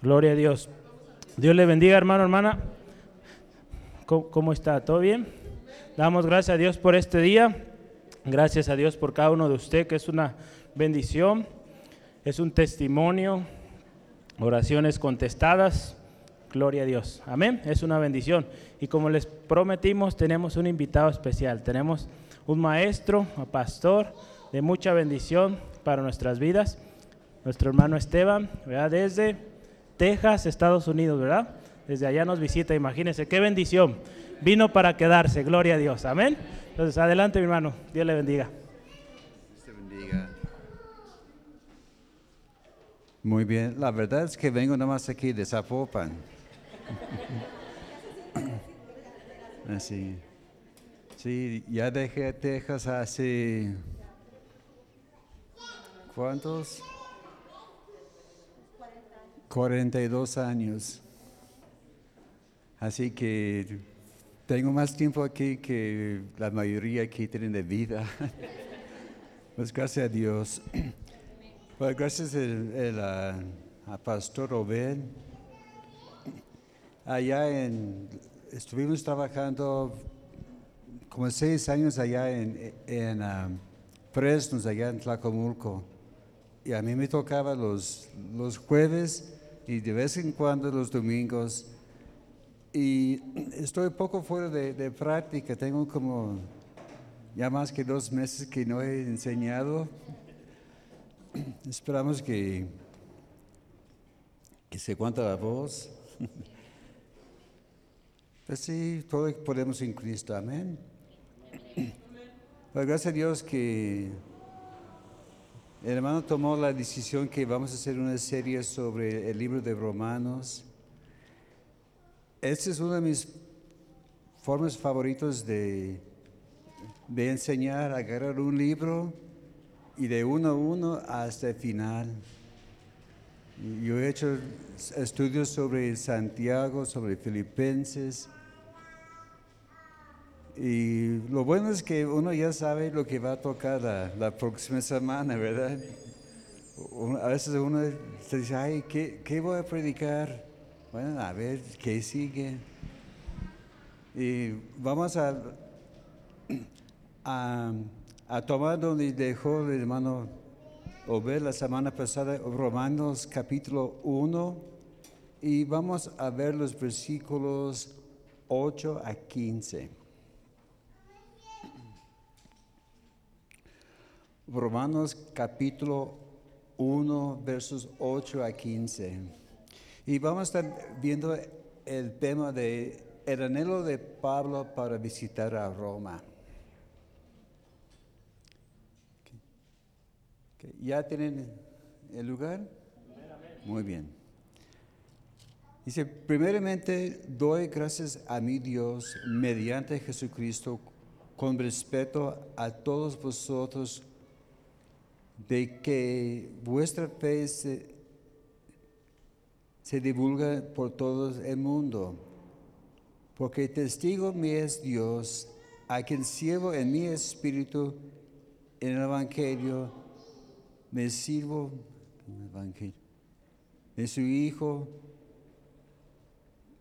Gloria a Dios. Dios le bendiga, hermano, hermana. ¿Cómo, cómo está? ¿Todo bien? Damos gracias a Dios por este día. Gracias a Dios por cada uno de usted, que es una bendición, es un testimonio, oraciones contestadas. Gloria a Dios. Amén. Es una bendición. Y como les prometimos, tenemos un invitado especial. Tenemos un maestro, un pastor de mucha bendición para nuestras vidas. Nuestro hermano Esteban, ¿verdad? Desde Texas, Estados Unidos, ¿verdad? Desde allá nos visita, imagínense, qué bendición. Vino para quedarse, gloria a Dios, amén. Entonces, adelante mi hermano, Dios le bendiga. Te bendiga. Muy bien, la verdad es que vengo nomás aquí de Zapopan. Así. Sí, ya dejé Texas hace... ¿Cuántos? 42 años. Así que tengo más tiempo aquí que la mayoría aquí tienen de vida. Pues gracias a Dios. Pues gracias el, el, a, a Pastor Obed. Allá en, estuvimos trabajando como seis años allá en, en um, Fresnos, allá en Tlacomulco. Y a mí me tocaba los, los jueves y de vez en cuando los domingos. Y estoy poco fuera de, de, práctica, tengo como ya más que dos meses que no he enseñado. Esperamos que, que se cuenta la voz. Pues sí, todo podemos en Cristo, amén. Pues gracias a Dios que el hermano tomó la decisión que vamos a hacer una serie sobre el libro de Romanos. Esta es una de mis formas favoritas de, de enseñar, agarrar un libro y de uno a uno hasta el final. Yo he hecho estudios sobre Santiago, sobre Filipenses. Y lo bueno es que uno ya sabe lo que va a tocar la, próxima semana, ¿verdad? A veces uno se dice, ay, ¿qué, ¿qué, voy a predicar? Bueno, a ver, ¿qué sigue? Y vamos a, a, a tomar donde dejó el hermano Obed la semana pasada, Romanos capítulo 1, y vamos a ver los versículos 8 a 15. Romanos capítulo 1, versos 8 a 15. Y vamos a estar viendo el tema de el anhelo de Pablo para visitar a Roma. ¿Ya tienen el lugar? Muy bien. Dice, primeramente doy gracias a mi Dios mediante Jesucristo con respeto a todos vosotros de que vuestra fe se, se, divulga por todo el mundo, porque testigo me es Dios, a quien sirvo en mi espíritu en el Evangelio, me sirvo en el Evangelio, de su Hijo,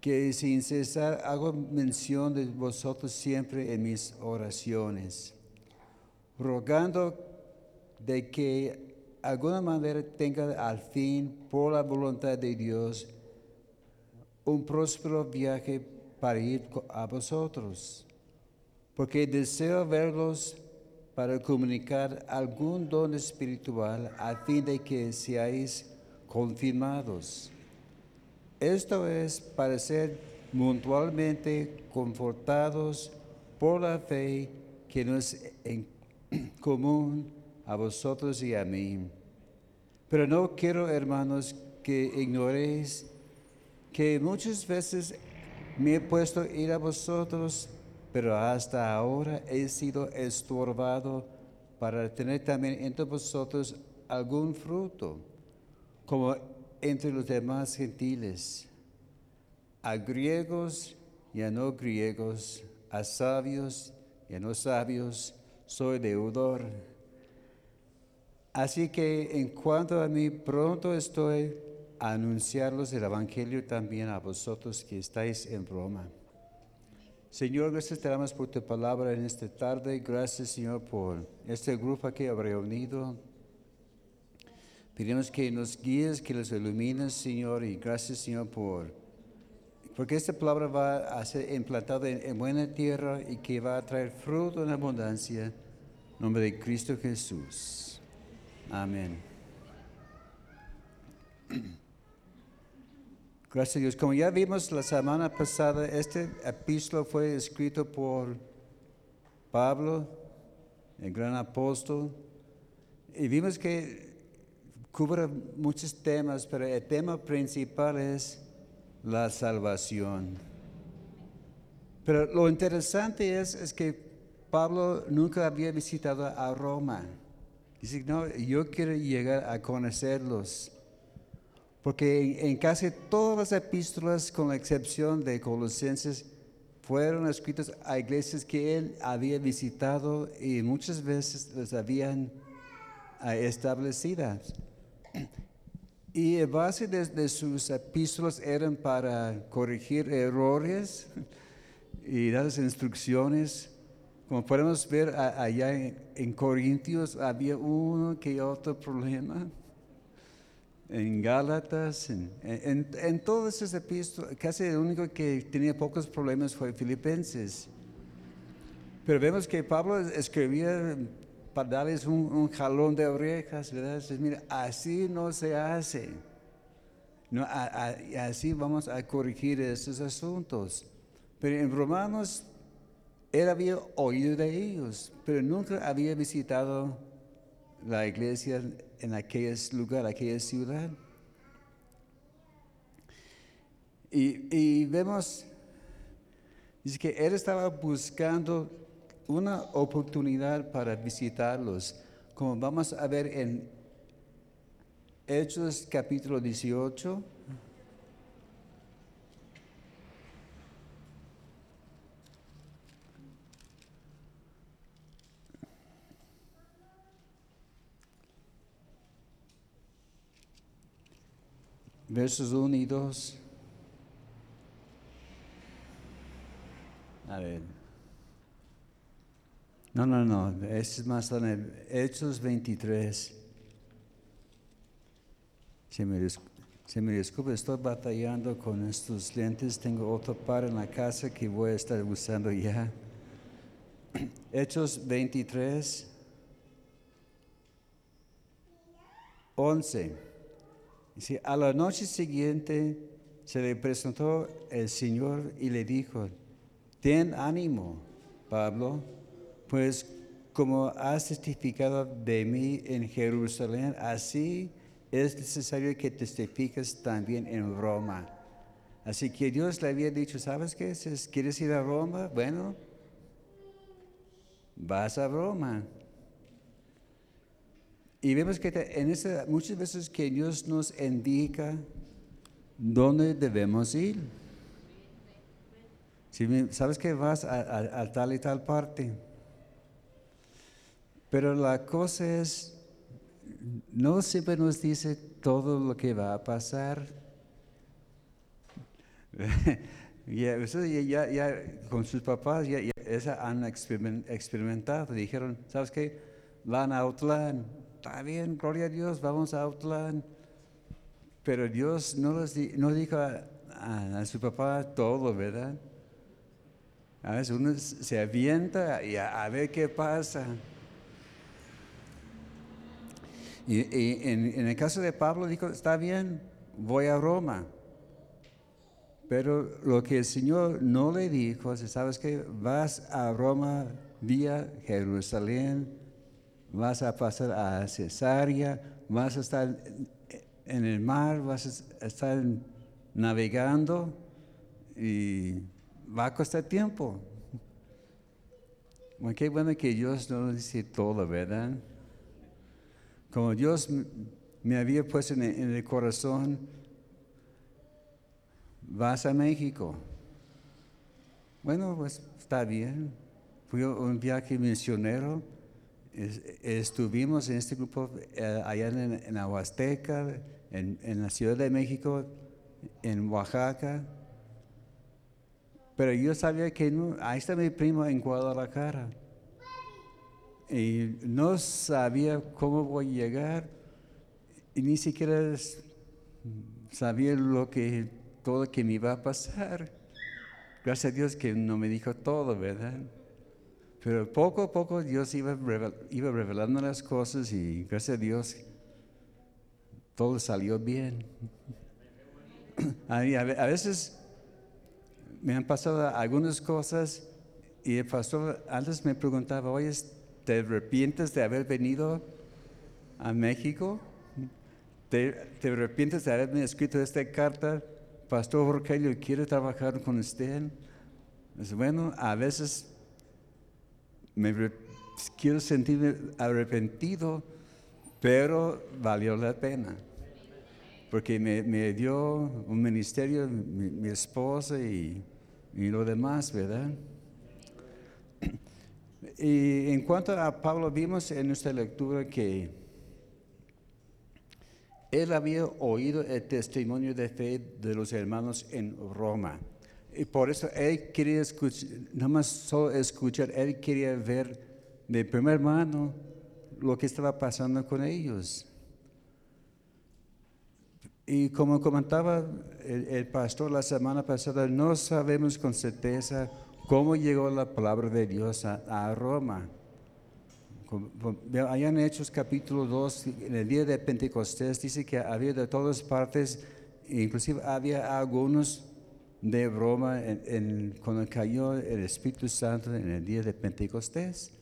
que sin cesar hago mención de vosotros siempre en mis oraciones, rogando de que alguna manera tenga al fin, por la voluntad de Dios, un próspero viaje para ir a vosotros, porque deseo verlos para comunicar algún don espiritual a fin de que seáis confirmados. Esto es para ser mutuamente confortados por la fe que nos es en común a vosotros y a mí. Pero no quiero, hermanos, que ignoréis que muchas veces me he puesto a ir a vosotros, pero hasta ahora he sido estorbado para tener también entre vosotros algún fruto, como entre los demás gentiles, a griegos y a no griegos, a sabios y a no sabios, soy deudor. Así que en cuanto a mí, pronto estoy a anunciarlos el Evangelio también a vosotros que estáis en Roma. Señor, gracias te damos por tu palabra en esta tarde. Gracias, Señor, por este grupo que ha reunido. Pedimos que nos guíes, que los ilumines, Señor, y gracias, Señor, por porque esta palabra va a ser implantada en, en buena tierra y que va a traer fruto en abundancia. Nombre de Cristo Jesús. Amén. Gracias a Dios. Como ya vimos la semana pasada, este epístola fue escrito por Pablo, el gran apóstol, y vimos que cubre muchos temas, pero el tema principal es la salvación. Pero lo interesante es, es que Pablo nunca había visitado a Roma. Dice, no, yo quiero llegar a conocerlos. Porque en, en casi todas las epístolas, con la excepción de Colosenses, fueron escritas a iglesias que él había visitado y muchas veces las habían ah, establecidas. Y el base de, de sus epístolas eran para corregir errores y dar instrucciones. Como podemos ver allá en, Corintios había uno que otro problema. En Gálatas, en, en, en todas esas epístolas, casi el único que tenía pocos problemas fue Filipenses. Pero vemos que Pablo escribía para darles un, jalón de orejas, ¿verdad? Mira, así no se hace. No, así vamos a corregir estos asuntos. Pero en Romanos, él había oído de ellos, pero nunca había visitado la iglesia en aquel lugar, aquella ciudad. Y, vemos, dice que él estaba buscando una oportunidad para visitarlos, como vamos a ver en Hechos capítulo 18. Versos 1 y 2. A ver. No, no, no. Este es más tarde. Hechos 23. Se me, se me disculpe, estoy batallando con estos lentes. Tengo otro par en la casa que voy a estar usando ya. Hechos 23. 11. Dice, a la noche siguiente se le presentó el Señor y le dijo, ten ánimo, Pablo, pues como has testificado de mí en Jerusalén, así es necesario que testifiques también en Roma. Así que Dios le había dicho, ¿sabes qué? ¿Quieres ir a Roma? Bueno, vas a Roma. Y vemos que en esa, muchas veces que Dios nos indica dónde debemos ir. Si sabes que vas a, tal y tal parte. Pero la cosa es, no siempre nos dice todo lo que va a pasar. Ya, ustedes ya, ya- con sus papás ya, ya esa han experimen- experimentado. Dijeron, ¿sabes qué? Van a Outland. Está bien, gloria a Dios, vamos a Outland. Pero Dios no, les dijo a, su papá todo, ¿verdad? A veces uno se avienta y a, ver qué pasa. Y, en, el caso de Pablo dijo, está bien, voy a Roma. Pero lo que el Señor no le dijo, es, sabes que vas a Roma vía Jerusalén, vas a pasar a Cesarea, vas a estar en el mar, vas a estar navegando y va a costar tiempo. Bueno, qué bueno que Dios no nos dice todo, ¿verdad? Como Dios me había puesto en el, corazón, vas a México. Bueno, pues está bien. Fui un viaje misionero. Es- estuvimos en este grupo eh, allá en, en la Huasteca, en, la Ciudad de México, en Oaxaca. Pero yo sabía que no, ahí está mi primo en Guadalajara. Y no sabía cómo voy a llegar. Y ni siquiera sabía lo que todo que me iba a pasar. Gracias a Dios que no me dijo todo, ¿verdad? Pero poco a poco Dios iba, revel- iba revelando las cosas y gracias a Dios todo salió bien. A, mí, a ve- a veces me han pasado algunas cosas y el pastor antes me preguntaba, oye, ¿te arrepientes de haber venido a México? ¿Te, te arrepientes de haberme escrito esta carta? Pastor Rogelio, ¿quiere trabajar con usted? Dice, bueno, a veces me quiero sentirme arrepentido, pero valió la pena. Porque me, me dio un ministerio, mi, mi esposa y, y lo demás, ¿verdad? Y en cuanto a Pablo, vimos en nuestra lectura que él había oído el testimonio de fe de los hermanos en Roma. Y por eso él quería escuchar, no más solo escuchar, él quería ver de primera mano lo que estaba pasando con ellos. Y como comentaba el, pastor la semana pasada, no sabemos con certeza cómo llegó la palabra de Dios a, a Roma. Allá en Hechos capítulo 2, en el día de Pentecostés, dice que había de todas partes, inclusive había algunos de Roma en, cuando cayó el Espíritu Santo en el día de Pentecostés.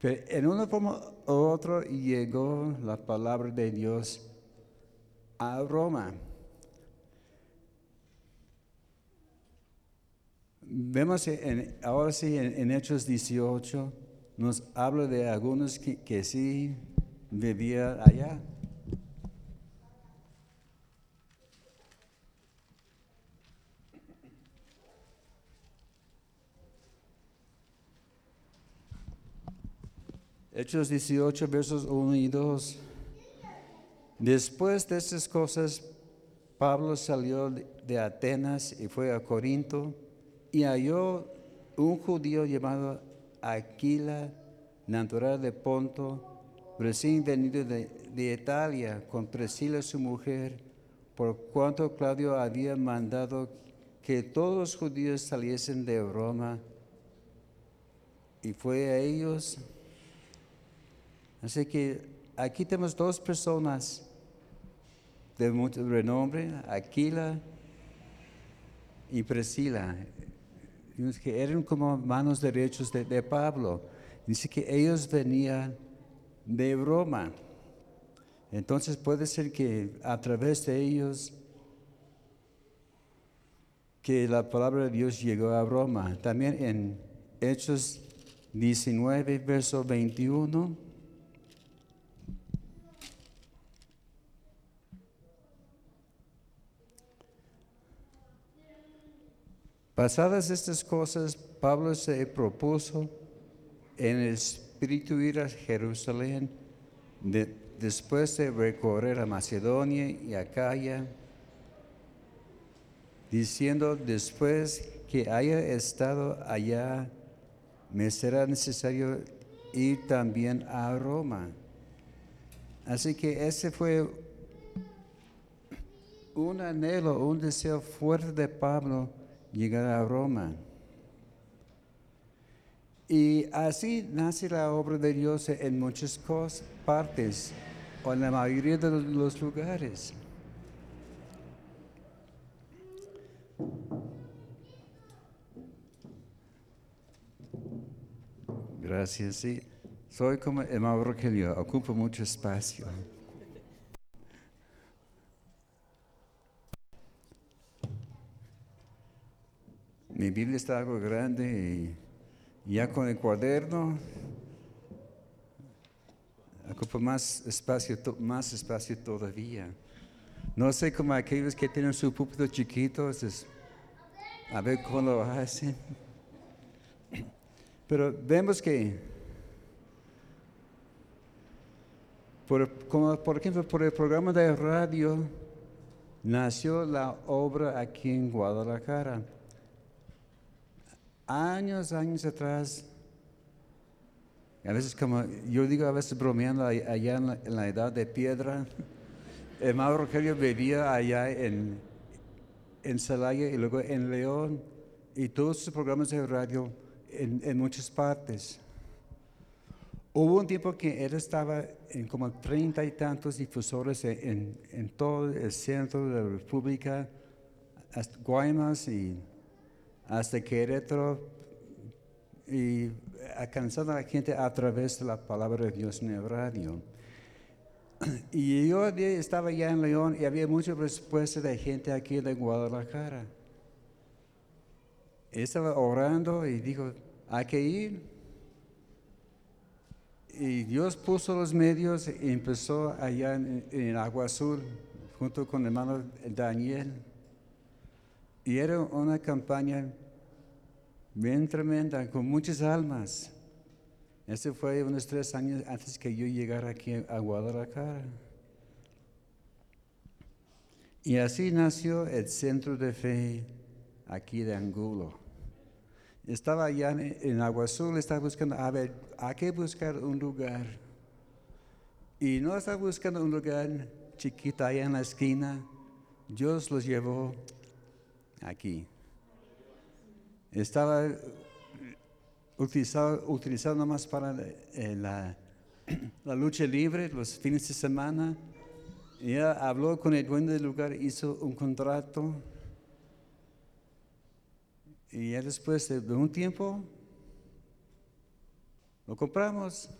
Pero en una forma u otra llegó la palabra de Dios a Roma. Vemos en, ahora sí en, en Hechos 18, nos habla de algunos que, que sí vivían allá. Hechos 18, versos 1 y 2. Después de estas cosas, Pablo salió de- Atenas y fue a Corinto y halló un judío llamado Aquila, natural de Ponto, recién venido de, de Italia, con Priscila su mujer, por cuanto Claudio había mandado que todos los judíos saliesen de Roma, y fue a ellos. Así que aquí tenemos dos personas de mucho renombre, Aquila y Priscila, que eran como manos derechos de, de Pablo. Dice que ellos venían de Roma. Entonces puede ser que a través de ellos que la palabra de Dios llegó a Roma. También en Hechos 19, verso 21. Pasadas estas cosas, Pablo se propuso en el espíritu ir a Jerusalén de- después de recorrer a Macedonia y Acaya, diciendo después que haya estado allá, me será necesario ir también a Roma. Así que ese fue un anhelo, un deseo fuerte de Pablo llegar a Roma. Y así nace la obra de Dios en muchas cos- partes, o en la mayoría de los lugares. Gracias, sí. Soy como el hermano Rogelio, ocupo mucho espacio. Mi Biblia está algo grande y ya con el cuaderno ocupa más espacio, más espacio todavía. No sé cómo aquellos que tienen su púlpito chiquito, a ver cómo lo hacen. Pero vemos que por ejemplo, por el programa de radio nació la obra aquí en Guadalajara. Años, años atrás, a veces como, yo digo a veces bromeando allá en la, en la edad de piedra, el Mauro Rogelio vivía allá en, en Celaya y luego en León y todos sus programas de radio en, en muchas partes. Hubo un tiempo que él estaba en como treinta y tantos difusores en, en, todo el centro de la República, hasta Guaymas y hasta Querétaro, y alcanzando a la gente a través de la palabra de Dios en el radio. Y yo estaba ya en León y había mucha respuesta de gente aquí de Guadalajara. Estaba orando y dijo, hay que ir. Y Dios puso los medios y empezó allá en, en Agua Azul, junto con el hermano Daniel. Y era una campaña bien tremenda, con muchas almas. Este fue unos tres años antes que yo llegara aquí a Guadalajara. Y así nació el Centro de Fe aquí de Angulo. Estaba allá en, en Agua Azul, estaba buscando, a ver, hay que buscar un lugar. Y no estaba buscando un lugar chiquito allá en la esquina. Dios los llevó aquí. Estaba utilizado, utilizado nomás para eh, la, la, lucha libre los fines de semana. Ella habló con el dueño del lugar, hizo un contrato. Y ya después de un tiempo lo compramos.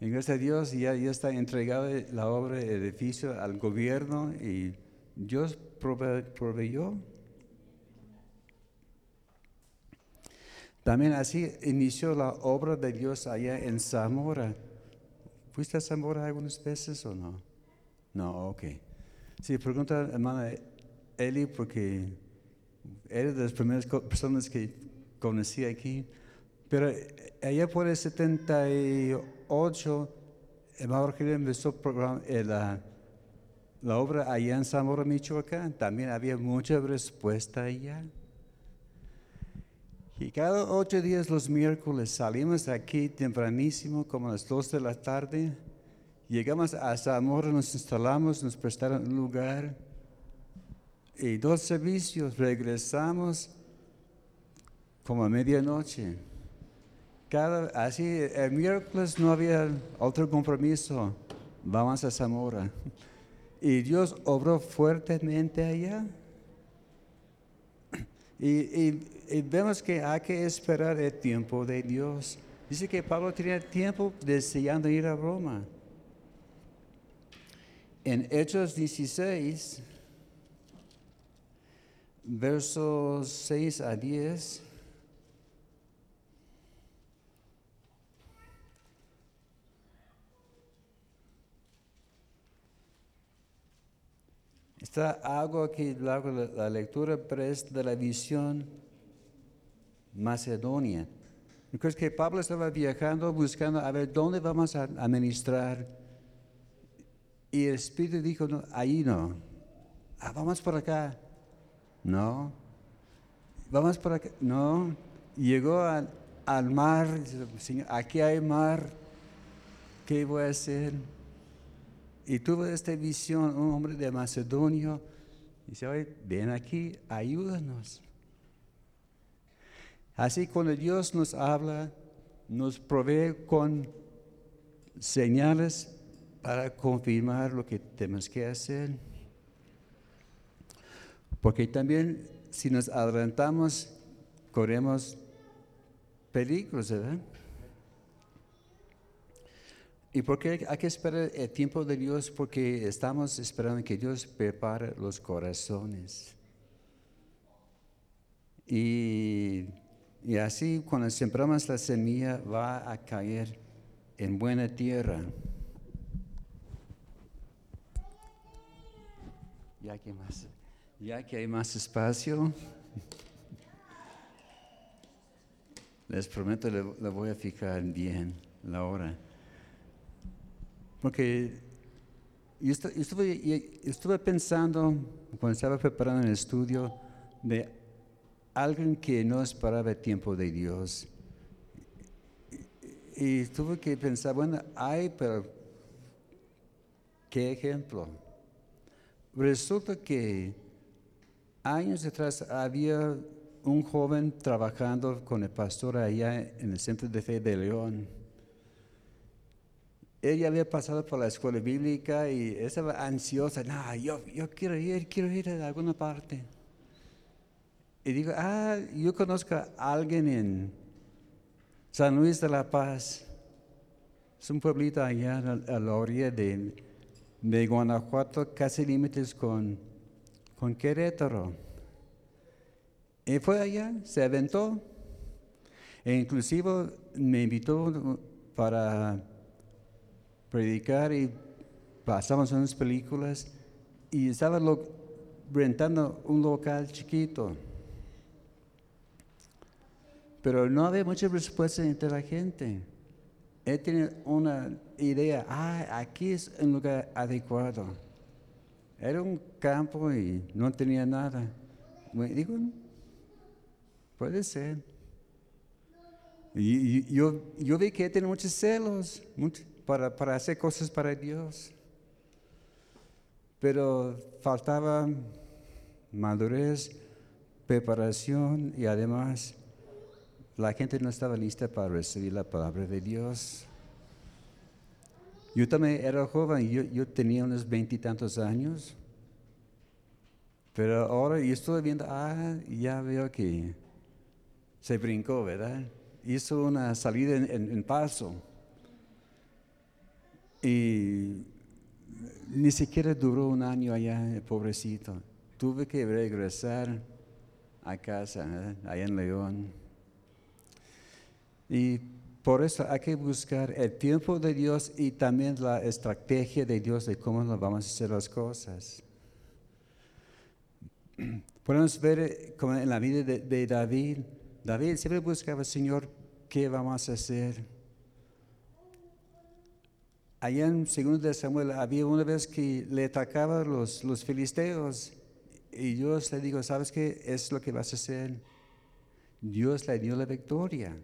Y gracias a Dios ya, ya está entregada la obra, el edificio al gobierno y Dios prove, proveyó. También así inició la obra de Dios allá en Zamora. ¿Fuiste a Zamora algunas veces o no? No, ok. Sí, pregunta hermana Eli porque era de las primeras personas que conocí aquí. Pero allá por el 78, hermano Rogelio empezó programa, eh, la, la obra allá en Zamora, Michoacán. También había mucha respuesta allá. Y cada ocho días los miércoles salimos aquí tempranísimo, como a las dos de la tarde. Llegamos a Zamora, nos instalamos, nos prestaron un lugar. Y dos servicios, regresamos como a medianoche. Cada, así, el miércoles no había otro compromiso. Vamos a Zamora. Y Dios obró fuertemente allá. Y, y, y, vemos que hay que esperar el tiempo de Dios. Dice que Pablo tenía tiempo deseando ir a Roma. En Hechos 16, versos 6 a 10. Está algo aquí, la, la lectura, pero de la visión Macedonia. Creo que Pablo estaba viajando buscando a ver dónde vamos a administrar. Y el Espíritu dijo, no, ahí no. Ah, vamos por acá. No. Vamos por acá. No. Llegó al, al mar. Señor, aquí hay mar. ¿Qué voy a hacer? Y tuvo esta visión, un hombre de Macedonia. Y dice, oye, ven aquí, ayúdanos. Así cuando Dios nos habla, nos provee con señales para confirmar lo que tenemos que hacer. Porque también si nos adelantamos, corremos peligros, ¿verdad? ¿Y por qué hay que esperar el tiempo de Dios? Porque estamos esperando que Dios prepare los corazones. Y, y así cuando sembramos la semilla va a caer en buena tierra. Ya que, más, ya que hay más espacio, les prometo le, le voy a fijar bien la hora. Porque yo estu- yo estuve, pensando, cuando estaba preparando el estudio, de alguien que no esperaba el tiempo de Dios. Y, y tuve que pensar, bueno, hay, pero ¿qué ejemplo? Resulta que años atrás había un joven trabajando con el pastor allá en el Centro de Fe de León. Ella había pasado por la escuela bíblica y estaba ansiosa. No, yo, yo quiero ir, quiero ir a alguna parte. Y digo, ah, yo conozco a alguien en San Luis de la Paz. Es un pueblito allá a la, orilla de, de Guanajuato, casi límites con, con Querétaro. Y fue allá, se aventó. E inclusive me invitó para predicar y pasamos unas películas y estaba rentando un local chiquito. Pero no había mucha respuesta entre la gente. Él tenía una idea, ah, aquí es un lugar adecuado. Era un campo y no tenía nada. Bueno, digo, puede ser. Y, yo, yo vi que él tiene muchos celos mucho- para, para hacer cosas para Dios. Pero faltaba madurez, preparación y además la gente no estaba lista para recibir la palabra de Dios. Yo también era joven, yo, yo tenía unos veintitantos años, pero ahora yo estoy viendo, ah, ya veo que se brincó, ¿verdad? Hizo una salida en, paso. Y ni siquiera duró un año allá, el pobrecito. Tuve que regresar a casa, ¿eh? allá en León. Y por eso hay que buscar el tiempo de Dios y también la estrategia de Dios de cómo vamos a hacer las cosas. Podemos ver eh, como en la vida de, de David. David siempre buscaba, Señor, ¿qué vamos a hacer? Allá en 2 de Samuel había una vez que le atacaban los, los filisteos y Dios le dijo, ¿sabes qué? Es lo que vas a hacer. Dios le dio la victoria.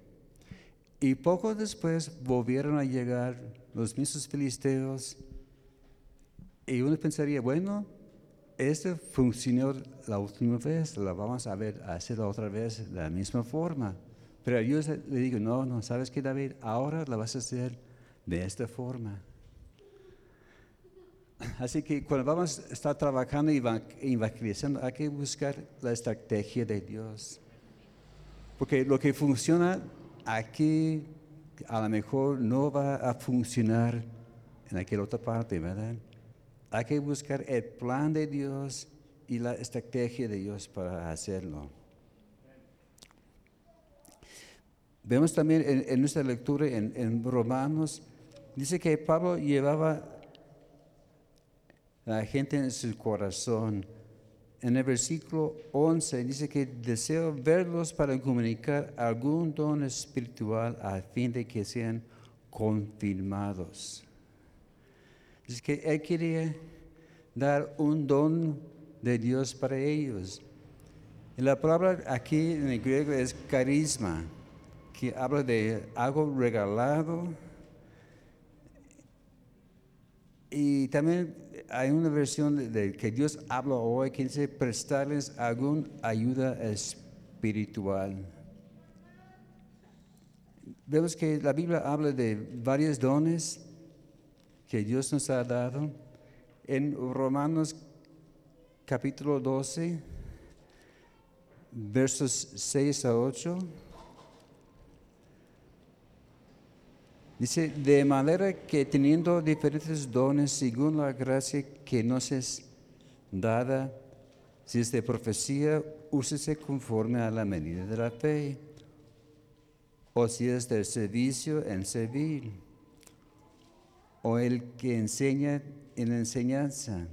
Y poco después volvieron a llegar los mismos filisteos y uno pensaría, bueno, este funcionó la última vez, la vamos a ver hacer otra vez de la misma forma. Pero yo le le digo, no, no, ¿sabes qué, David? Ahora la vas a hacer de esta forma. Así que cuando vamos a estar trabajando y eva- evangelizando, hay que buscar la estrategia de Dios. Porque lo que funciona aquí, a lo mejor no va a funcionar en aquella otra parte, ¿verdad? Hay que buscar el plan de Dios y la estrategia de Dios para hacerlo. Vemos también en, en nuestra lectura en Romanos, dice que Pablo llevaba a la gente en su corazón. En el versículo 11 dice que deseo verlos para comunicar algún don espiritual a fin de que sean confirmados. Dice que él quería dar un don de Dios para ellos. Y la palabra aquí en el griego es carisma, que habla de algo regalado. Y también hay una versión de, que Dios habla hoy que dice prestarles alguna ayuda espiritual. Vemos que la Biblia habla de varios dones que Dios nos ha dado. En Romanos capítulo 12, versos 6 a 8. Dice, de manera que teniendo diferentes dones según la gracia que nos es dada, si es de profecía, úsese conforme a la medida de la fe, o si es del servicio, en servir, o el que enseña en la enseñanza,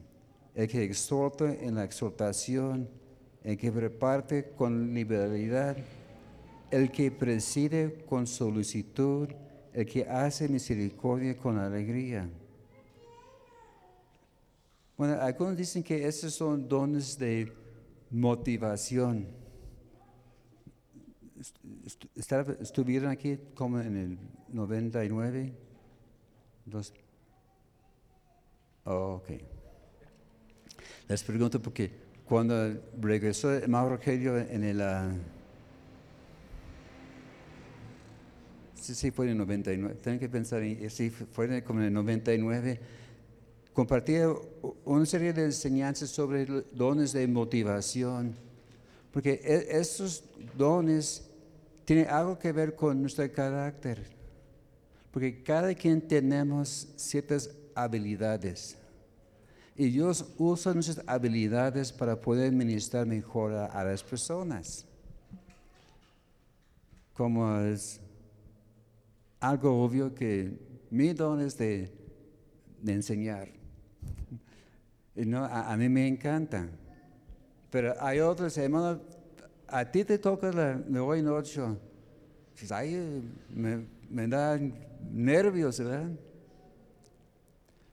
el que exhorta en la exhortación, el que reparte con liberalidad, el que preside con solicitud, el que hace misericordia con alegría. Bueno, algunos dicen que esos son dones de motivación. ¿Estuvieron aquí como en el 99? Dos. Oh, ok. Les pregunto porque cuando regresó Mauro Rogelio en el... ah, sí, fue en el 99. Tengo que pensar, en, sí, fue en el- como en el 99. Compartía u- una serie de enseñanzas sobre dones de motivación. Porque e- estos dones tienen algo que ver con nuestro carácter. Porque cada quien tenemos ciertas habilidades. Y Dios usa nuestras habilidades para poder ministrar mejor a, a las personas. Como es algo obvio que mi don es de, de enseñar. Y no, a, mí me encanta. Pero hay otros, hermano, a ti te toca la, de hoy. Dices, ay, eh, me, me da nervios, ¿verdad?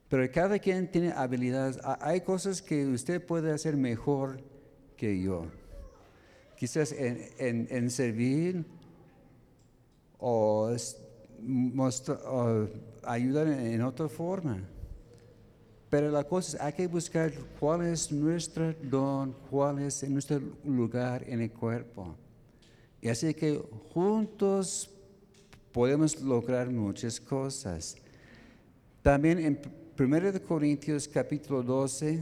Pero cada quien tiene habilidades. Ha- Hay cosas que usted puede hacer mejor que yo. Quizás en, en- en servir o, mostra- o ayudar en, otra forma. Pero la cosa es, hay que buscar cuál es nuestro don, cuál es nuestro lugar en el cuerpo. Y así que juntos podemos lograr muchas cosas. También en 1 de Corintios capítulo 12,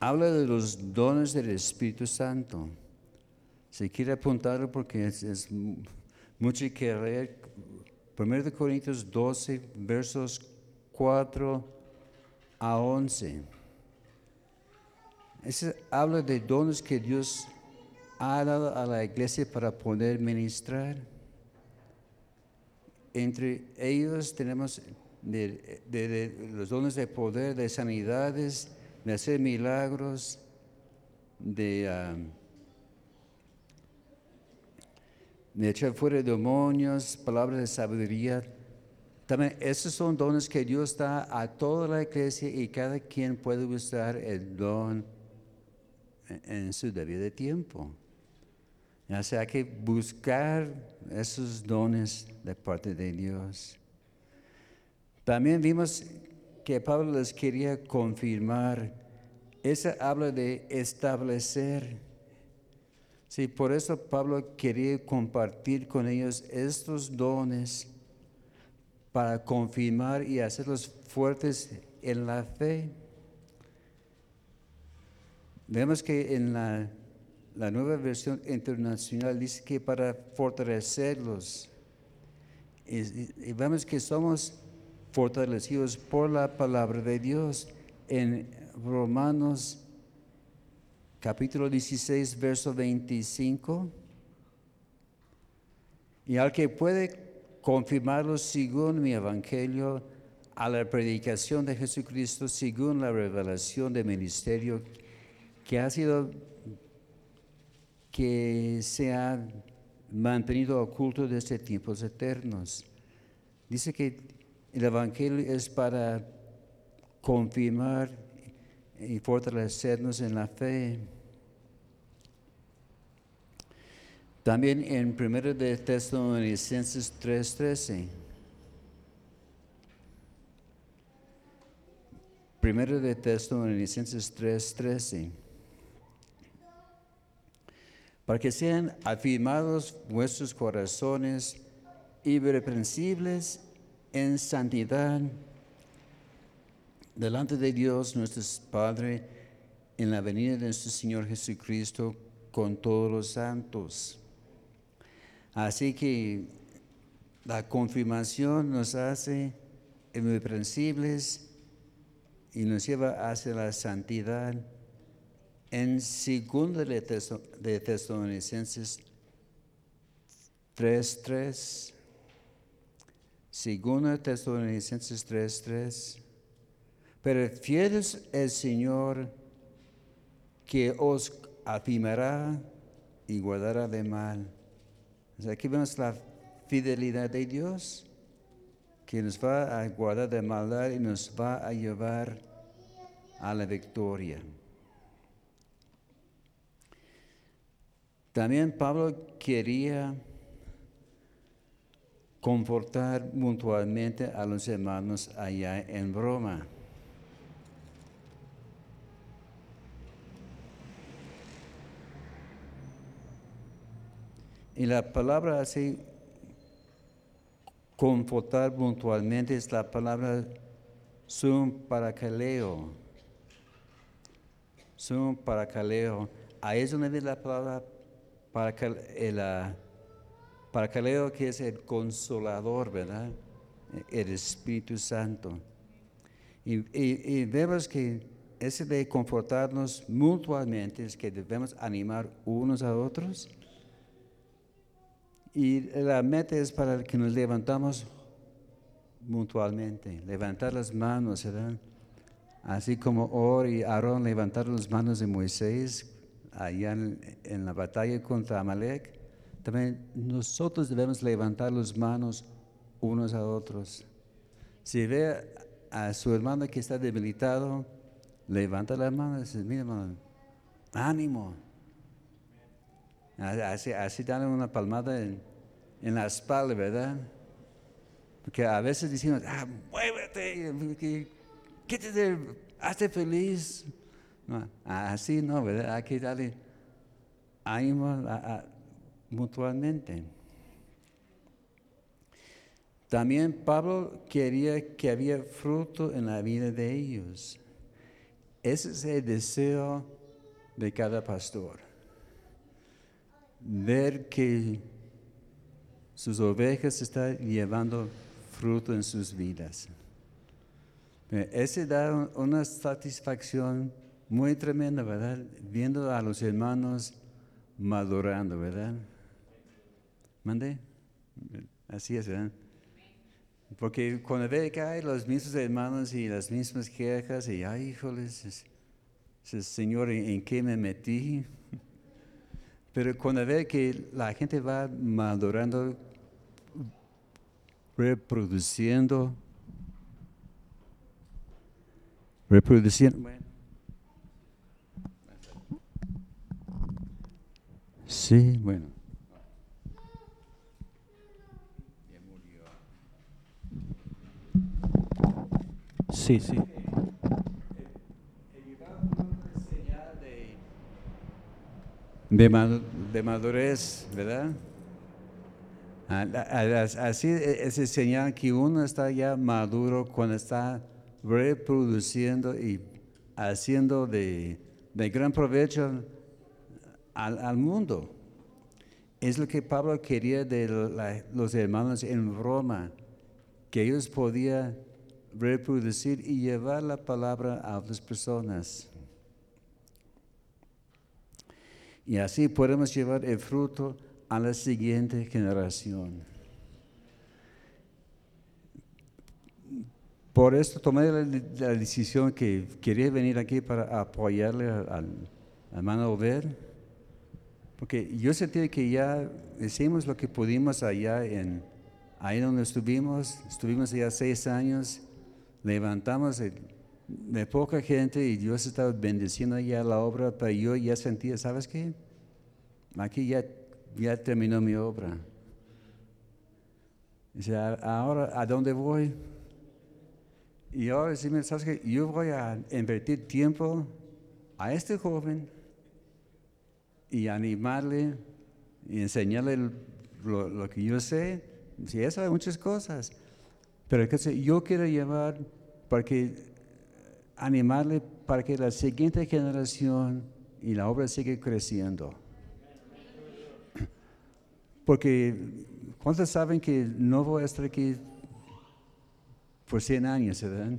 habla de los dones del Espíritu Santo. Si quiere apuntarlo porque es, es mu- mucho que leer. 1 de Corintios 12, versos 4 a 11. Ese habla de dones que Dios ha dado a la iglesia para poder ministrar. Entre ellos tenemos los dones de poder, de sanidades, de hacer milagros, de, ah, echar fuera demonios, palabras de sabiduría. También esos son dones que Dios da a toda la iglesia y cada quien puede usar el don en su debido tiempo. O sea, hay que buscar esos dones de parte de Dios. También vimos que Pablo les quería confirmar. Esa habla de establecer. Sí, por eso Pablo quería compartir con ellos estos dones para confirmar y hacerlos fuertes en la fe. Vemos que en la, la nueva versión internacional dice que para fortalecerlos. Y, y- vemos que somos fortalecidos por la palabra de Dios. En Romanos capítulo 16, verso 25. Y al que puede confirmarlo según mi evangelio, a la predicación de Jesucristo, según la revelación del ministerio que ha sido, que se ha mantenido oculto desde tiempos eternos. Dice que el evangelio es para confirmar y fortalecernos en la fe. También en 1 de Tesalonicenses 3:13. Primero de Tesalonicenses 3:13. Para que sean afirmados vuestros corazones irreprensibles en santidad delante de Dios nuestro Padre en la venida de nuestro Señor Jesucristo con todos los santos. Así que la confirmación nos hace irreprensibles y nos lleva hacia la santidad. En Teso- de Tesalonicenses 3.3, segunda Tesalonicenses 3.3, pero fiel es el Señor que os afirmará y guardará de mal. Aquí vemos la fidelidad de Dios. que nos va a guardar de maldad y nos va a llevar a la victoria. También Pablo quería confortar mutuamente a los hermanos allá en Roma. Y la palabra así, confortar mutuamente, es la palabra sum parakaleo. Sum parakaleo. Ahí es donde viene la palabra para parakaleo, que es el consolador, ¿verdad? El Espíritu Santo. Y, y, vemos que ese de confortarnos mutuamente es que debemos animar unos a otros. Y la meta es para que nos levantamos mutuamente, levantar las manos, ¿verdad? Así como Or y Aarón levantaron las manos de Moisés allá en, la batalla contra Amalek, también nosotros debemos levantar las manos unos a otros. Si ve a su hermano que está debilitado, levanta la mano y dice, mira hermano, ánimo. Así, así dan una palmada en, la espalda, ¿verdad? Porque a veces decimos, ah, muévete, quítate, hazte feliz. así no, ¿verdad? Hay que darle ánimo mutuamente. También Pablo quería que había fruto en la vida de ellos. Ese es el deseo de cada pastor. Ver que sus ovejas están llevando fruto en sus vidas. Ese da una satisfacción muy tremenda, ¿verdad? Viendo a los hermanos madurando, ¿verdad? ¿Mande? Así es. Porque cuando ve que hay los mismos hermanos y las mismas quejas, y ay, híjoles, Señor, ¿en qué me metí? Pero cuando ve que la gente va madurando, reproduciendo, reproduciendo. Sí, bueno. Sí, sí. De, de madurez, ¿verdad? Así es señal que uno está ya maduro cuando está reproduciendo y haciendo de, de gran provecho al, mundo. Es lo que Pablo quería de los hermanos en Roma, que ellos podían reproducir y llevar la palabra a otras personas. Y así podemos llevar el fruto a la siguiente generación. Por esto tomé la, decisión que quería venir aquí para apoyarle al, hermano Over porque yo sentí que ya hicimos lo que pudimos allá en ahí donde estuvimos, estuvimos ya seis años, levantamos de poca gente y Dios estaba bendiciendo ya la obra, pero yo ya sentía, ¿sabes qué? Aquí ya, ya terminó mi obra. Ahora, ¿a dónde voy? Y ahora decime, ¿sabes qué? Yo voy a invertir tiempo a este joven y animarle y enseñarle lo, que yo sé. Eso muchas cosas. Pero yo quiero llevar para que animarle para que la siguiente generación y la obra siga creciendo. Porque ¿cuántos saben que no voy a estar aquí por 100 años, verdad?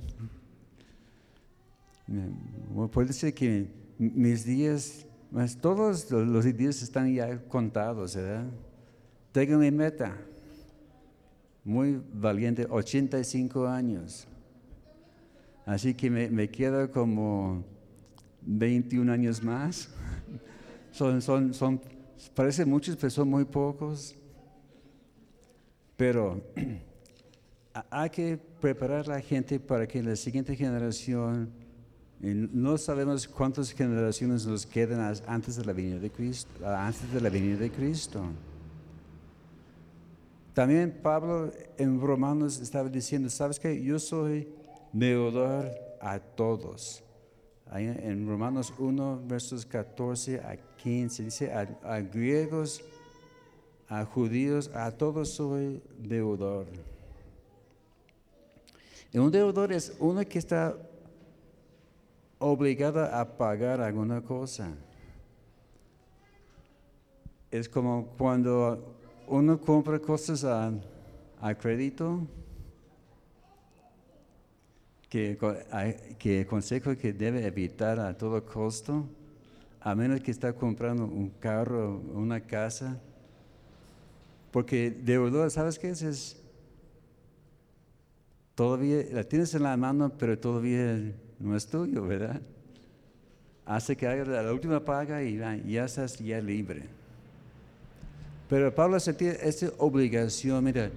Puede ser que mis días mas todos los días están ya contados, ¿verdad? Tengo mi meta, muy valiente, 85 años. Así que me, me queda como 21 años más. Son, son, son, parece muchos, pero son muy pocos. Pero ha- hay que preparar a la gente para que la siguiente generación, no sabemos cuántas generaciones nos quedan antes de la venida de Cristo, antes de la venida de Cristo. También Pablo en Romanos estaba diciendo, ¿sabes qué? Yo soy deudor a todos. En Romanos 1, versos 14 a 15, dice, a, a griegos, a judíos, a todos soy deudor. Y un deudor es uno que está obligado a pagar alguna cosa. Es como cuando uno compra cosas a, a crédito, que, que consejo que debe evitar a todo costo, a menos que está comprando un carro, una casa, porque deudor, ¿sabes qué es? Es todavía la tienes en la mano, pero todavía no es tuyo, ¿verdad? Hace que haga la última paga y ya estás ya libre. Pero Pablo sentía esta obligación, mira,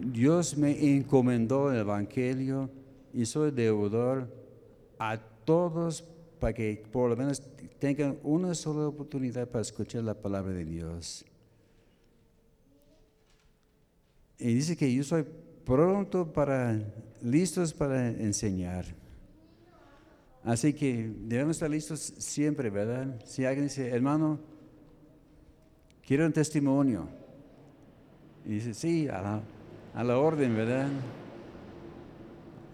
Dios me encomendó el Evangelio y soy deudor a todos para que por lo menos tengan una sola oportunidad para escuchar la palabra de Dios. Y dice que yo soy pronto para, listos para enseñar. Así que debemos estar listos siempre, ¿verdad? Si alguien dice, hermano, quiero un testimonio. Y dice, sí, a la, a la orden, ¿verdad?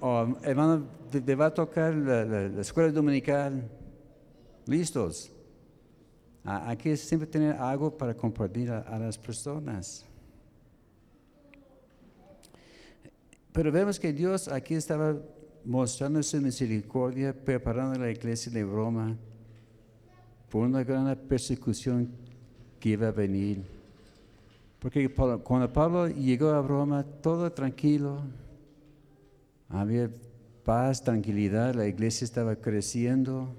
O, hermano, te, va a tocar la, la- la escuela dominical. Listos. Hay que siempre tener algo para compartir a- las personas. Pero vemos que Dios aquí estaba mostrando su misericordia, preparando la iglesia de Roma por una gran persecución que iba a venir. Porque cuando Pablo llegó a Roma, todo tranquilo, había paz, tranquilidad, la iglesia estaba creciendo.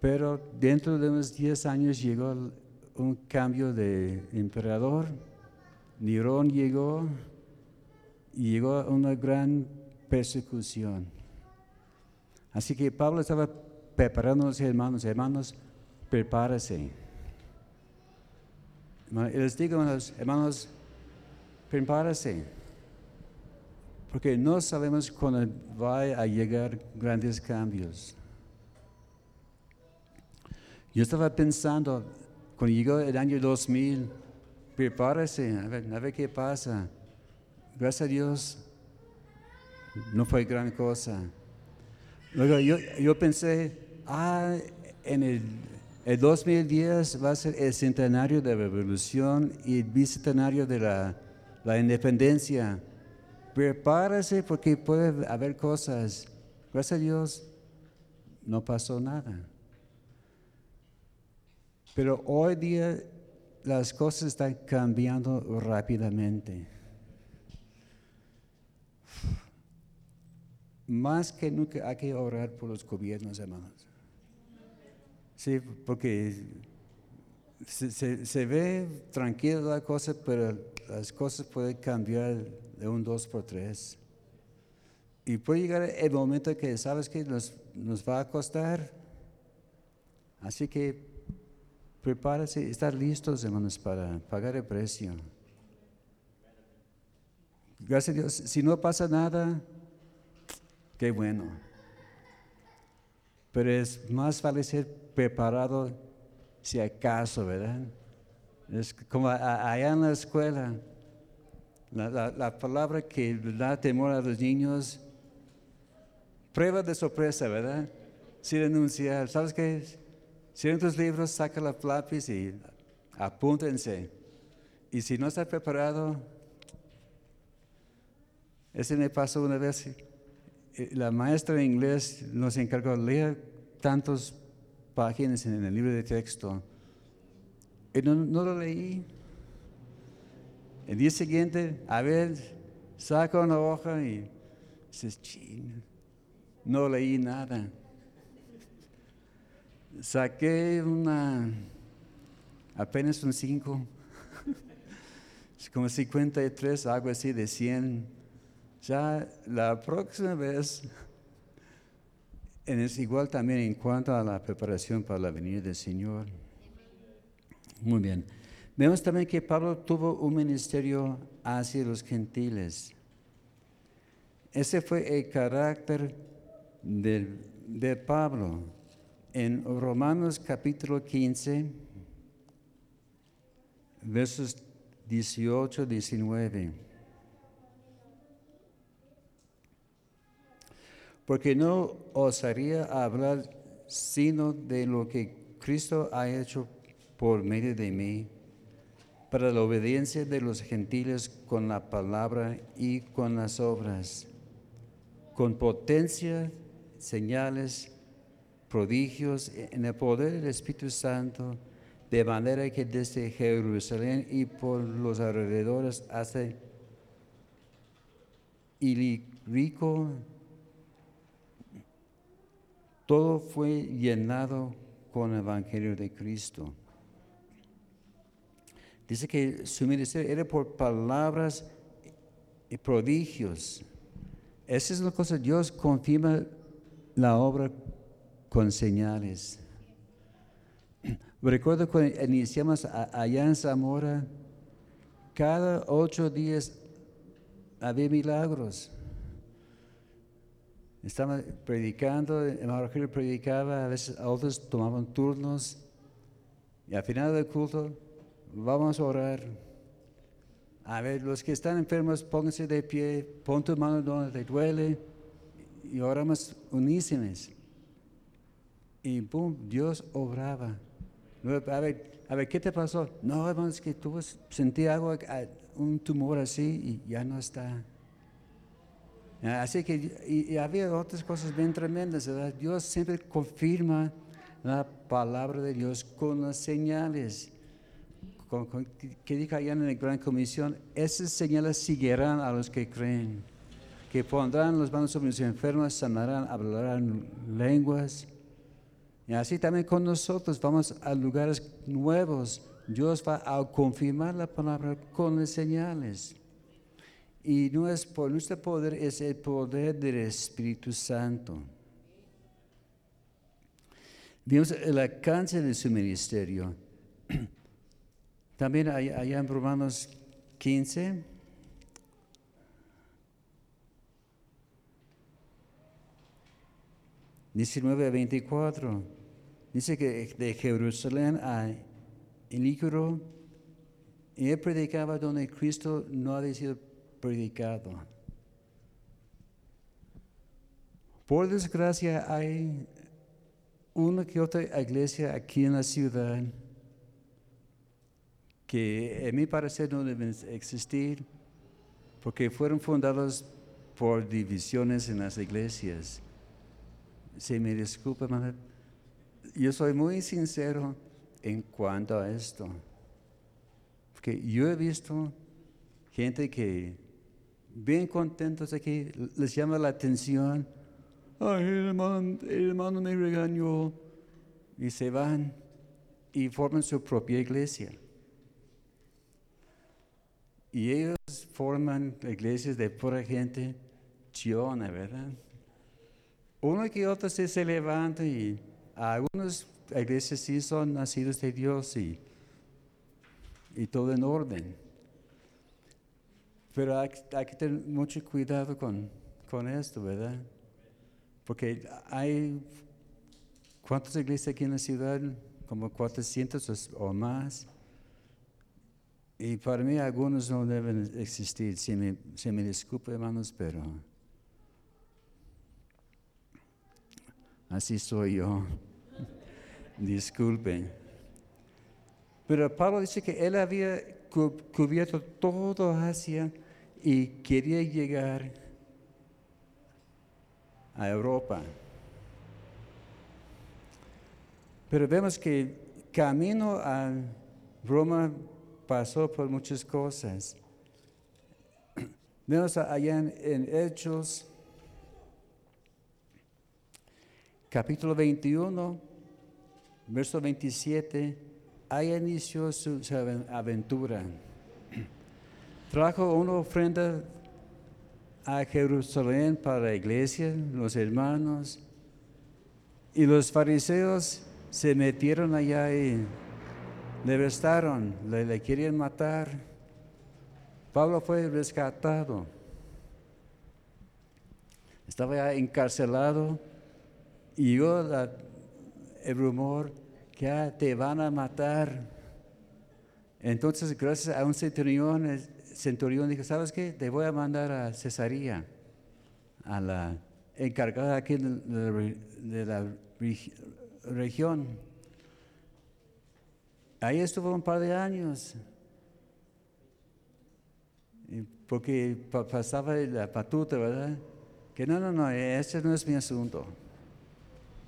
Pero dentro de unos 10 años llegó un cambio de emperador. Nerón llegó y llegó una gran persecución. Así que Pablo estaba preparando a los hermanos, hermanos, prepárese. Les digo, hermanos, hermanos. Porque no sabemos cuándo va a llegar grandes cambios. Yo estaba pensando, cuando llegó el año 2000, prepárese, a ver, a ver qué pasa. Gracias a Dios, no fue gran cosa. Luego yo, yo pensé, ah, en el, el 2010 va a ser el centenario de la revolución y el bicentenario de la, la independencia. Prepárese porque puede haber cosas. Gracias a Dios, no pasó nada. Pero hoy día las cosas están cambiando rápidamente. Más que nunca hay que orar por los gobiernos, hermanos. Sí, porque se, se- ve tranquila la cosa, pero las cosas pueden cambiar de un dos por tres. Y puede llegar el momento que sabes que nos, nos va a costar. Así que prepárese, estar listos, hermanos, para pagar el precio. Gracias a Dios. Si no pasa nada, qué bueno. Pero es más vale ser preparado si acaso, ¿verdad? Es como allá en la escuela, la, la- la palabra que da temor a los niños, prueba de sorpresa, ¿verdad? Sin renunciar. ¿Sabes qué? Cierren tus libros, saca la lápiz y apúntense. Y si no está preparado, ese me pasó una vez. eh, La maestra de inglés nos encargó de leer tantas páginas en el libro de texto. Y no, no lo leí. El día siguiente, a ver, saca una hoja y dices, "Chin, no leí nada. Saqué una, apenas un 5. como 53, algo así de 100. Ya la próxima vez, es igual también en cuanto a la preparación para la venida del Señor. Muy bien. Vemos también que Pablo tuvo un ministerio hacia los gentiles. Ese fue el carácter de, Pablo. En Romanos capítulo 15, versos 18, 19. Porque no osaría hablar sino de lo que Cristo ha hecho por medio de mí, para la obediencia de los gentiles con la palabra y con las obras, con potencia, señales, prodigios en el poder del Espíritu Santo, de manera que desde Jerusalén y por los alrededores hasta Ilirico, todo fue llenado con el Evangelio de Cristo. Dice que su ministerio era por palabras y prodigios. Esa es la cosa, Dios confirma la obra con señales. Recuerdo cuando iniciamos allá en Zamora, cada ocho días había milagros. Estaba predicando, el hermano predicaba, a veces otros tomaban turnos, y al final del culto Vamos a orar. A ver, los que están enfermos, pónganse de pie, pon tu mano donde te duele y oramos unísimos. Y boom, Dios obraba. A ver, ¿qué te pasó? No, hermano, es que tuve, sentí algo, un tumor así y ya no está. Así que y, había otras cosas bien tremendas, ¿verdad? Dios siempre confirma la palabra de Dios con las señales que dijo allá en la Gran Comisión, esas señales seguirán a los que creen, que pondrán los manos sobre los enfermos, sanarán, hablarán lenguas. Y así también con nosotros vamos a lugares nuevos. Dios va a confirmar la palabra con las señales. Y no es por nuestro poder, es el poder del Espíritu Santo. Vimos el alcance de su ministerio. También allá en Romanos 15, diecinueve a 24, dice que de Jerusalén a Ilícuro, y él predicaba donde Cristo no había sido predicado. Por desgracia hay una que otra iglesia aquí en la ciudad que en mi parecer no deben existir porque fueron fundados por divisiones en las iglesias. Si me disculpa, yo soy muy sincero en cuanto a esto. Porque yo he visto gente que bien contentos aquí, les llama la atención. Ay, hermano, hermano me regañó. Y se van y forman su propia iglesia. Y ellos forman iglesias de pura gente chiona, ¿verdad? Uno que otro se, se levanta y algunas iglesias sí son nacidos de Dios y, y todo en orden. Pero hay, que tener mucho cuidado con, con esto, ¿verdad? Porque hay, ¿cuántas iglesias aquí en la ciudad? Como 400 o más. Y para mí algunos no deben existir, si me, si me hermanos, pero así soy yo. Disculpen. Pero Pablo dice que él había cubierto todo Asia y quería llegar a Europa. Pero vemos que camino a Roma pasó por muchas cosas. Vemos allá en, Hechos, capítulo 21, verso 27, ahí inició su, aventura. trajo una ofrenda a Jerusalén para la iglesia, los hermanos, y los fariseos se metieron allá y le arrestaron, le, querían matar. Pablo fue rescatado. Estaba ya encarcelado y llegó el rumor que te van a matar. Entonces, gracias a un centurión, el centurión dijo, ¿sabes qué? Te voy a mandar a Cesarea, a la encargada aquí de la, región. Ahí estuvo un par de años. Porque pa- pasaba la patuta, ¿verdad? Que no, no, no, ese no es mi asunto.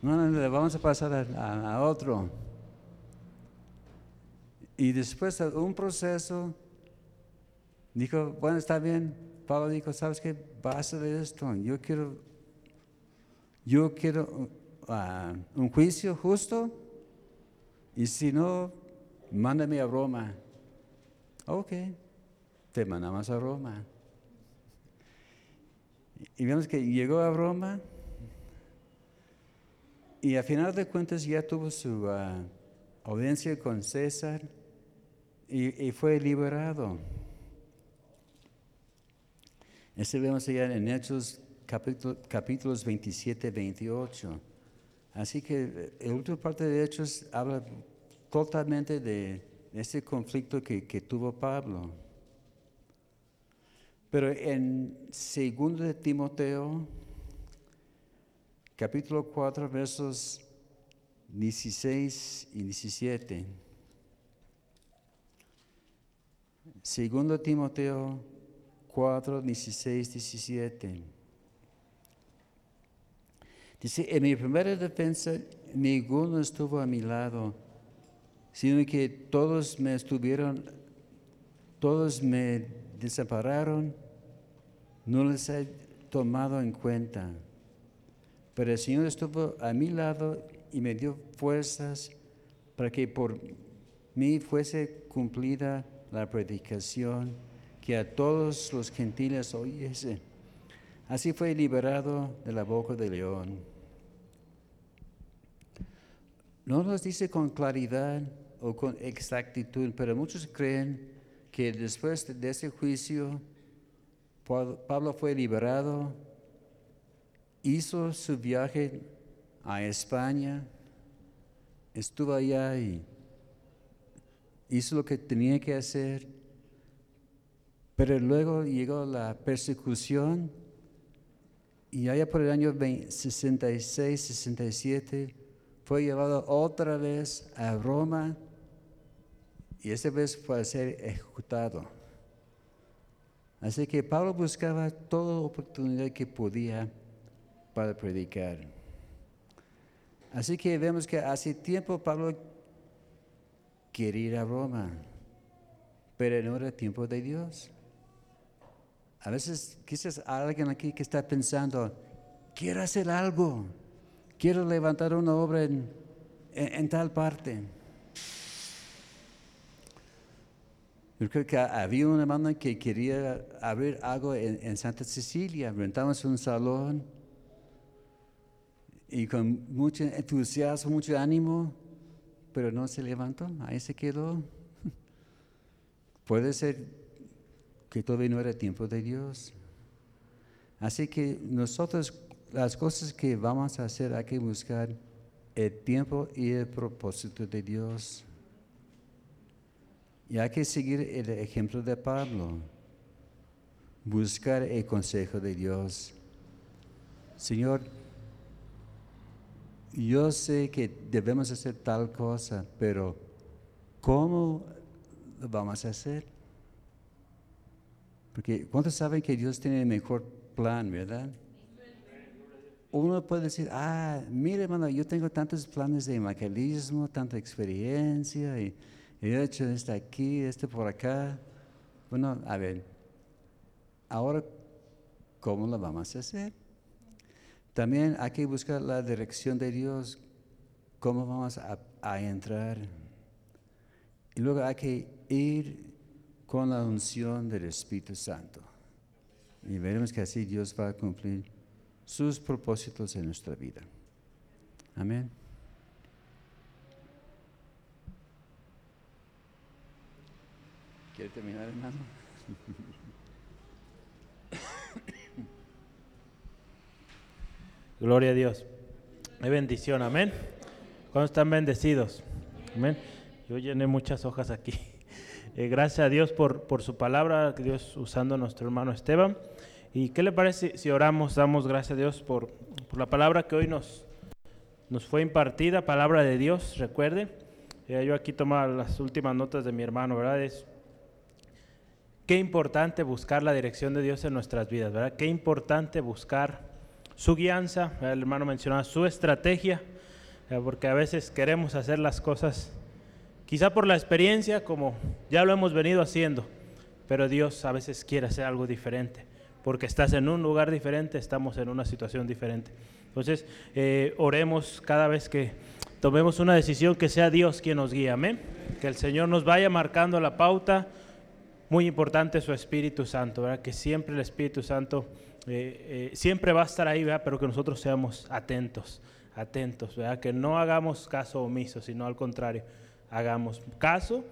No, no, le vamos a pasar a otro. Y después de un proceso, dijo, bueno, está bien. Pablo dijo, ¿sabes qué? Basta de esto. Yo quiero, yo quiero ah, un juicio justo. Y si no, mándame a Roma. Ok, te mandamos a Roma. Y vemos que llegó a Roma y a final de cuentas ya tuvo su ah, audiencia con César y, fue liberado. Este vemos allá en Hechos capítulo- capítulos 27, 28. Así que eh, la última parte de Hechos habla totalmente de ese conflicto que, que tuvo Pablo. Pero en 2 de Timoteo, capítulo 4, versos 16 y 17. 2 Timoteo 4, 16, 17. Dice, en mi primera defensa ninguno estuvo a mi lado, sino que todos me estuvieron, todos me desampararon, no les he tomado en cuenta. Pero el Señor estuvo a mi lado y me dio fuerzas para que por mí fuese cumplida la predicación que a todos los gentiles oyese. Así fue liberado de la boca del león. No nos dice con claridad o con exactitud, pero muchos creen que después de- ese juicio, Pab- Pablo fue liberado, hizo su viaje a España, estuvo allá y hizo lo que tenía que hacer, pero luego llegó la persecución y allá por el año 20 66, 67 fue llevado otra vez a Roma y esta vez fue a ser ejecutado. Así que Pablo buscaba toda oportunidad que podía para predicar. Así que vemos que hace tiempo Pablo quería ir a Roma, pero no era tiempo de Dios. A veces quizás alguien aquí que está pensando, quiero hacer algo, quiero levantar una obra en- en tal parte. Yo creo que había una hermana que quería abrir algo en, en Santa Cecilia. Rentamos un salón y con mucho entusiasmo, mucho ánimo, pero no se levantó, ahí se quedó. Puede ser que todavía no era tiempo de Dios. Así que nosotros, las cosas que vamos a hacer, hay que buscar el tiempo y el propósito de Dios. Y hay que seguir el ejemplo de Pablo, buscar el consejo de Dios. Señor, yo sé que debemos hacer tal cosa, pero ¿cómo lo vamos a hacer? Porque ¿cuántos saben que Dios tiene el mejor plan, verdad? Uno puede decir, ah, mire hermano, yo tengo tantos planes de evangelismo, tanta experiencia, y he hecho esto aquí, esto por acá. Bueno, a ver, ahora, ¿cómo lo vamos a hacer? También hay que buscar la dirección de Dios, cómo vamos a entrar. Y luego hay que ir con la unción del Espíritu Santo. Y veremos que así Dios va a cumplir sus propósitos en nuestra vida. Amén. ¿Quiere terminar, hermano? Gloria a Dios. Hay bendición, amén. ¿Cuándo están bendecidos? Amén. Yo llené muchas hojas aquí. Eh, gracias a Dios por, por su palabra, Dios usando nuestro hermano Esteban. ¿Y qué le parece si oramos, damos gracias a Dios por, por la palabra que hoy nos, nos fue impartida, palabra de Dios, recuerde. Eh, yo aquí tomaba las últimas notas de mi hermano, ¿verdad? Es qué importante buscar la dirección de Dios en nuestras vidas, ¿verdad? Qué importante buscar su guianza, el hermano mencionaba su estrategia, porque a veces queremos hacer las cosas quizá por la experiencia como ya lo hemos venido haciendo, pero Dios a veces quiere hacer algo diferente, porque estás en un lugar diferente, estamos en una situación diferente. Entonces, eh, oremos cada vez que tomemos una decisión que sea Dios quien nos guíe, amén. Que el Señor nos vaya marcando la pauta. Muy importante su Espíritu Santo, ¿verdad? Que siempre el Espíritu Santo eh, eh, siempre va a estar ahí, ¿verdad? Pero que nosotros seamos atentos, atentos, ¿verdad? Que no hagamos caso omiso, sino al contrario, hagamos caso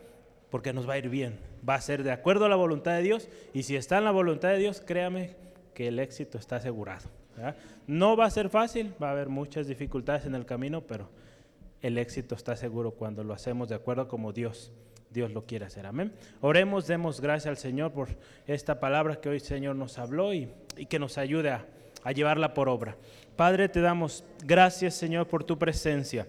porque nos va a ir bien. Va a ser de acuerdo a la voluntad de Dios y si está en la voluntad de Dios, créame que el éxito está asegurado. ¿verdad? No va a ser fácil, va a haber muchas dificultades en el camino, pero el éxito está seguro cuando lo hacemos de acuerdo como Dios Dios lo quiere hacer. Amén. Oremos, demos gracias al Señor por esta palabra que hoy Señor nos habló y, que nos ayude a llevarla por obra. Padre, te damos gracias Señor por tu presencia.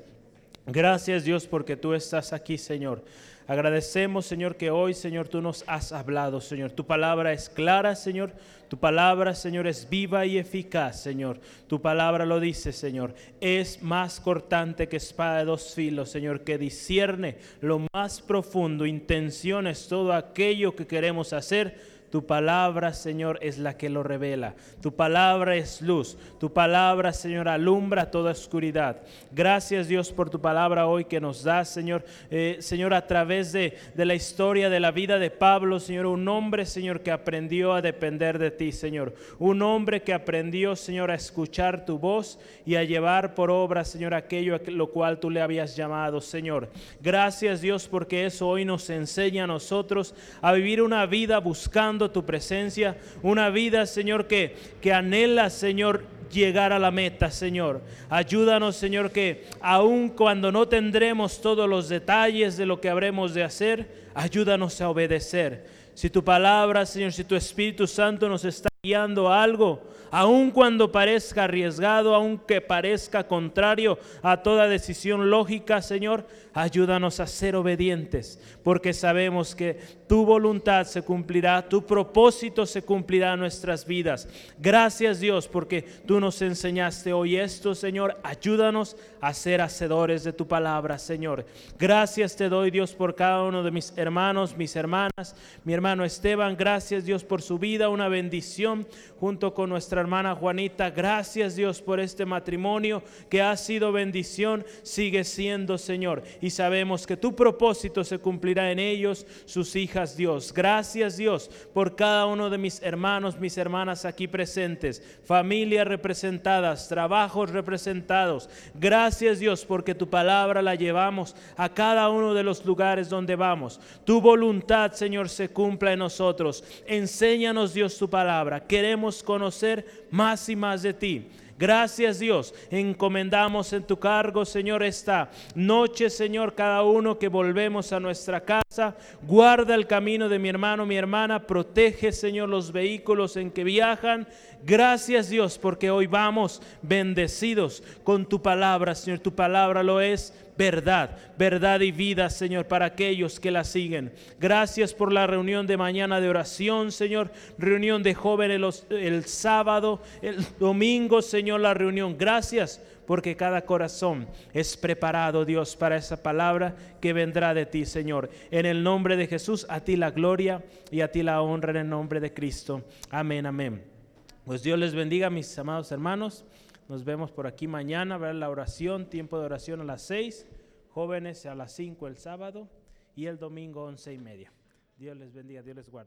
Gracias Dios porque tú estás aquí, Señor. Agradecemos, Señor, que hoy, Señor, tú nos has hablado, Señor. Tu palabra es clara, Señor. Tu palabra, Señor, es viva y eficaz, Señor. Tu palabra lo dice, Señor. Es más cortante que espada de dos filos, Señor, que discierne lo más profundo, intenciones, todo aquello que queremos hacer tu palabra, Señor, es la que lo revela. Tu palabra es luz. Tu palabra, Señor, alumbra toda oscuridad. Gracias, Dios, por tu palabra hoy que nos das, Señor. Eh, Señor, a través de, de la historia de la vida de Pablo, Señor, un hombre, Señor, que aprendió a depender de ti, Señor. Un hombre que aprendió, Señor, a escuchar tu voz y a llevar por obra, Señor, aquello a lo cual tú le habías llamado, Señor. Gracias, Dios, porque eso hoy nos enseña a nosotros a vivir una vida buscando tu presencia, una vida, Señor, que, que anhela, Señor, llegar a la meta, Señor. Ayúdanos, Señor, que aun cuando no tendremos todos los detalles de lo que habremos de hacer, ayúdanos a obedecer. Si tu palabra, Señor, si tu Espíritu Santo nos está guiando a algo, aun cuando parezca arriesgado, aunque parezca contrario a toda decisión lógica, Señor, ayúdanos a ser obedientes, porque sabemos que tu voluntad se cumplirá, tu propósito se cumplirá en nuestras vidas. Gracias Dios, porque tú nos enseñaste hoy esto, Señor. Ayúdanos a ser hacedores de tu palabra, Señor. Gracias te doy, Dios, por cada uno de mis hermanos, mis hermanas, mi hermano Esteban. Gracias, Dios, por su vida, una bendición junto con nuestra hermana Juanita. Gracias, Dios, por este matrimonio que ha sido bendición, sigue siendo, Señor. Sabemos que tu propósito se cumplirá en ellos, sus hijas Dios. Gracias, Dios, por cada uno de mis hermanos, mis hermanas aquí presentes, familias representadas, trabajos representados. Gracias, Dios, porque tu palabra la llevamos a cada uno de los lugares donde vamos. Tu voluntad, Señor, se cumpla en nosotros. Enséñanos, Dios, tu palabra. Queremos conocer más y más de ti. Gracias Dios. Encomendamos en tu cargo, Señor, esta noche, Señor, cada uno que volvemos a nuestra casa. Guarda el camino de mi hermano, mi hermana. Protege, Señor, los vehículos en que viajan. Gracias Dios, porque hoy vamos bendecidos con tu palabra, Señor. Tu palabra lo es verdad, verdad y vida, Señor, para aquellos que la siguen. Gracias por la reunión de mañana de oración, Señor. Reunión de jóvenes los- el sábado, el domingo, Señor, la reunión. Gracias porque cada corazón es preparado, Dios, para esa palabra que vendrá de ti, Señor. En el nombre de Jesús, a ti la gloria y a ti la honra en el nombre de Cristo. Amén, amén. Pues Dios les bendiga, mis amados hermanos. Nos vemos por aquí mañana, ver la oración, tiempo de oración a las 6, jóvenes a las 5 el sábado y el domingo once y media. Dios les bendiga, Dios les guarde.